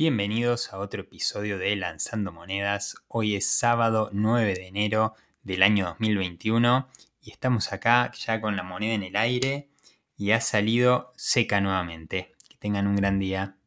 Bienvenidos a otro episodio de Lanzando Monedas. Hoy es sábado 9 de enero del año 2021 y estamos acá ya con la moneda en el aire y ha salido seca nuevamente. Que tengan un gran día.